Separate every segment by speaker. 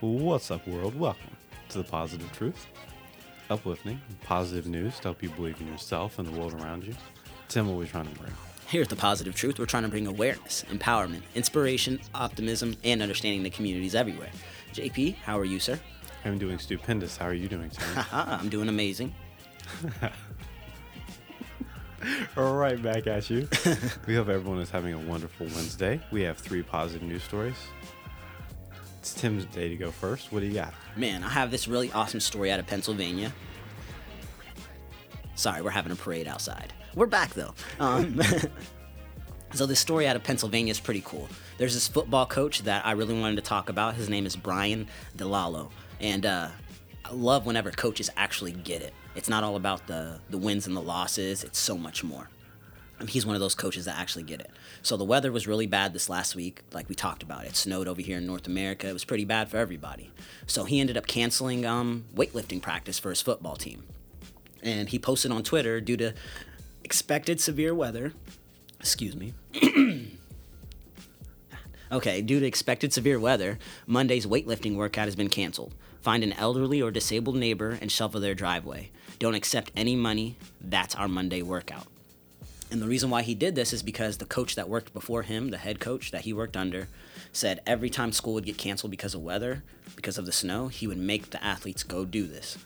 Speaker 1: What's up, world? Welcome to the Positive Truth. Uplifting, positive news to help you believe in yourself and the world around you. Tim, what are we trying to bring?
Speaker 2: Here at The Positive Truth, we're trying to bring awareness, empowerment, inspiration, optimism, and understanding the communities everywhere. JP, how are you, sir?
Speaker 1: I'm doing stupendous. How are you doing, Tim?
Speaker 2: I'm doing amazing.
Speaker 1: right back at you. we hope everyone is having a wonderful Wednesday. We have three positive news stories. It's Tim's day to go first. What do you got?
Speaker 2: Man, I have this really awesome story out of Pennsylvania. Sorry, we're having a parade outside. We're back though. Um, so this story out of Pennsylvania is pretty cool. There's this football coach that I really wanted to talk about. His name is Brian DeLallo, and uh, I love whenever coaches actually get it. It's not all about the the wins and the losses. It's so much more. He's one of those coaches that actually get it. So the weather was really bad this last week, like we talked about. It snowed over here in North America. It was pretty bad for everybody. So he ended up canceling um, weightlifting practice for his football team. And he posted on Twitter due to expected severe weather. Excuse me. Okay, due to expected severe weather, Monday's weightlifting workout has been canceled. Find an elderly or disabled neighbor and shovel their driveway. Don't accept any money. That's our Monday workout. And the reason why he did this is because the coach that worked before him, the head coach that he worked under, said every time school would get canceled because of weather, because of the snow, he would make the athletes go do this.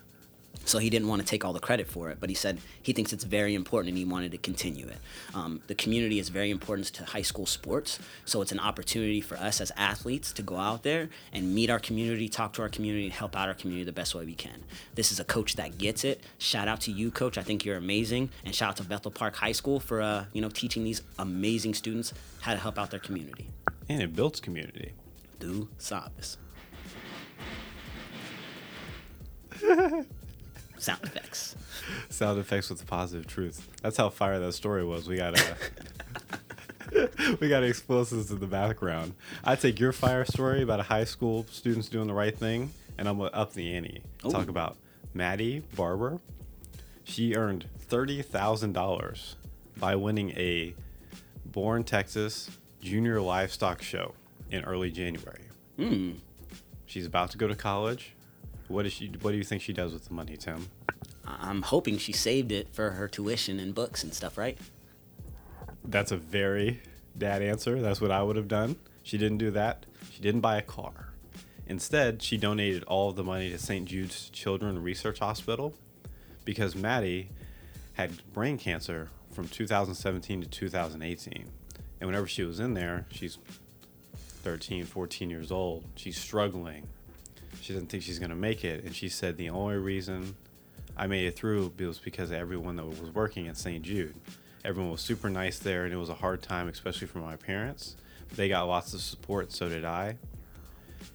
Speaker 2: So he didn't want to take all the credit for it, but he said he thinks it's very important and he wanted to continue it. Um, the community is very important to high school sports, so it's an opportunity for us as athletes to go out there and meet our community, talk to our community, help out our community the best way we can. This is a coach that gets it. Shout out to you, coach. I think you're amazing, and shout out to Bethel Park High School for uh, you know teaching these amazing students how to help out their community.
Speaker 1: And it builds community.
Speaker 2: Do sabes. Sound effects.
Speaker 1: Sound effects with the positive truth. That's how fire that story was. We got uh, we got explosives in the background. I take your fire story about a high school students doing the right thing, and I'm gonna up the ante. Talk about Maddie Barber. She earned thirty thousand dollars by winning a Born Texas Junior Livestock Show in early January.
Speaker 2: Hmm.
Speaker 1: She's about to go to college. What is she? What do you think she does with the money, Tim?
Speaker 2: I'm hoping she saved it for her tuition and books and stuff, right?
Speaker 1: That's a very dad answer. That's what I would have done. She didn't do that. She didn't buy a car. Instead, she donated all of the money to St. Jude's Children Research Hospital because Maddie had brain cancer from 2017 to 2018. And whenever she was in there, she's 13, 14 years old. She's struggling. She doesn't think she's to make it. And she said, The only reason I made it through was because of everyone that was working at St. Jude. Everyone was super nice there, and it was a hard time, especially for my parents. They got lots of support, so did I.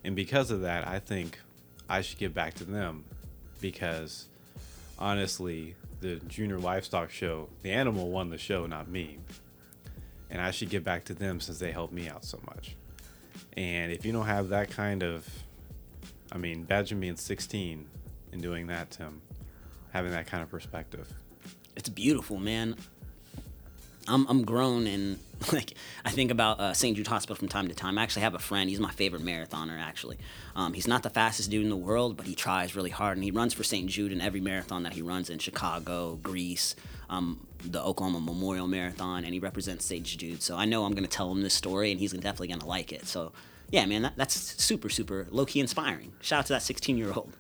Speaker 1: And because of that, I think I should give back to them because honestly, the junior livestock show, the animal won the show, not me. And I should give back to them since they helped me out so much. And if you don't have that kind of, I mean, imagine being 16 and doing that, Tim, having that kind of perspective.
Speaker 2: It's beautiful, man. I'm I'm grown and like I think about uh, St. Jude Hospital from time to time. I actually have a friend. He's my favorite marathoner. Actually, um, he's not the fastest dude in the world, but he tries really hard and he runs for St. Jude in every marathon that he runs in Chicago, Greece, um, the Oklahoma Memorial Marathon, and he represents St. Jude. So I know I'm gonna tell him this story and he's definitely gonna like it. So yeah, man, that, that's super super low key inspiring. Shout out to that 16 year old.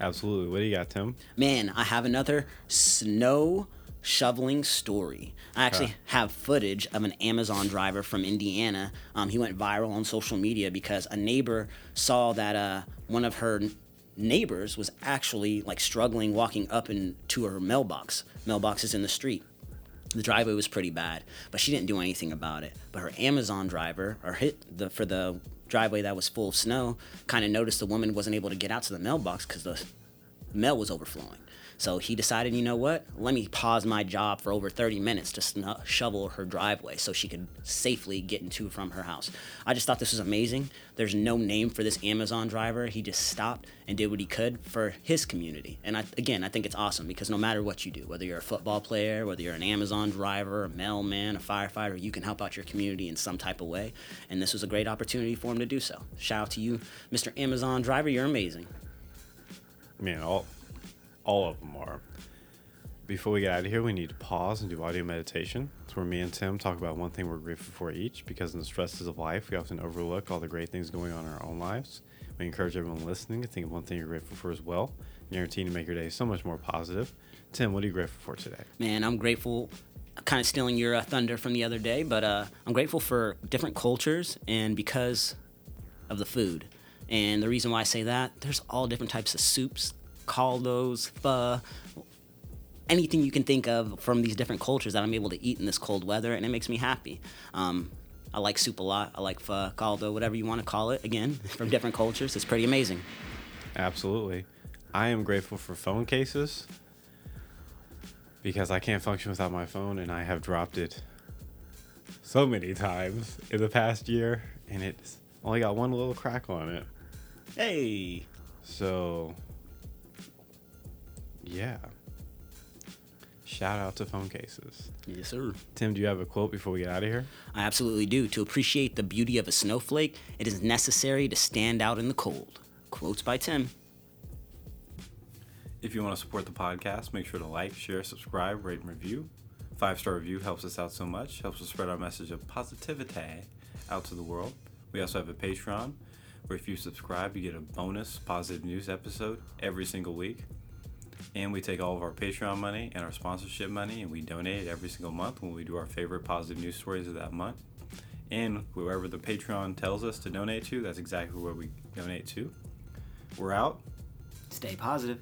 Speaker 1: Absolutely. What do you got, Tim?
Speaker 2: Man, I have another snow shoveling story. I actually
Speaker 1: Okay.
Speaker 2: have footage of an Amazon driver from Indiana. Um, he went viral on social media because a neighbor saw that uh, one of her neighbors was actually like struggling walking up into her mailbox. Mailbox is in the street. The driveway was pretty bad, but she didn't do anything about it. But her Amazon driver, or hit the for the driveway that was full of snow, kind of noticed the woman wasn't able to get out to the mailbox because the mail was overflowing. So he decided, you know what? Let me pause my job for over 30 minutes to sn- shovel her driveway so she could safely get into from her house. I just thought this was amazing. There's no name for this Amazon driver. He just stopped and did what he could for his community. And I, again, I think it's awesome because no matter what you do, whether you're a football player, whether you're an Amazon driver, a mailman, a firefighter, you can help out your community in some type of way. And this was a great opportunity for him to do so. Shout out to you, Mr. Amazon driver. You're amazing.
Speaker 1: Man, all all of them are. Before we get out of here, we need to pause and do audio meditation. It's where me and Tim talk about one thing we're grateful for each, because in the stresses of life, we often overlook all the great things going on in our own lives. We encourage everyone listening to think of one thing you're grateful for as well, guaranteeing to make your day so much more positive. Tim, what are you grateful for today?
Speaker 2: Man, I'm grateful. Kind of stealing your uh, thunder from the other day, but uh, I'm grateful for different cultures and because of the food. And the reason why I say that, there's all different types of soups, caldos, pho, anything you can think of from these different cultures that I'm able to eat in this cold weather, and it makes me happy. Um, I like soup a lot. I like pho, caldo, whatever you want to call it. Again, from different cultures, it's pretty amazing.
Speaker 1: Absolutely. I am grateful for phone cases because I can't function without my phone, and I have dropped it so many times in the past year, and it's only got one little crack on it.
Speaker 2: Hey,
Speaker 1: So, yeah. Shout out to phone cases.
Speaker 2: yes sir.
Speaker 1: Tim, do you have a quote before we get out of here?
Speaker 2: I absolutely do. To appreciate the beauty of a snowflake, it is necessary to stand out in the cold. Quotes by Tim.
Speaker 1: If you want to support the podcast, make sure to like, share, subscribe, rate, and review. Five star review helps us out so much, helps us spread our message of positivity out to the world. We also have a Patreon where if you subscribe, you get a bonus positive news episode every single week. And we take all of our Patreon money and our sponsorship money and we donate it every single month when we do our favorite positive news stories of that month. And whoever the Patreon tells us to donate to, that's exactly where we donate to. We're out.
Speaker 2: Stay positive.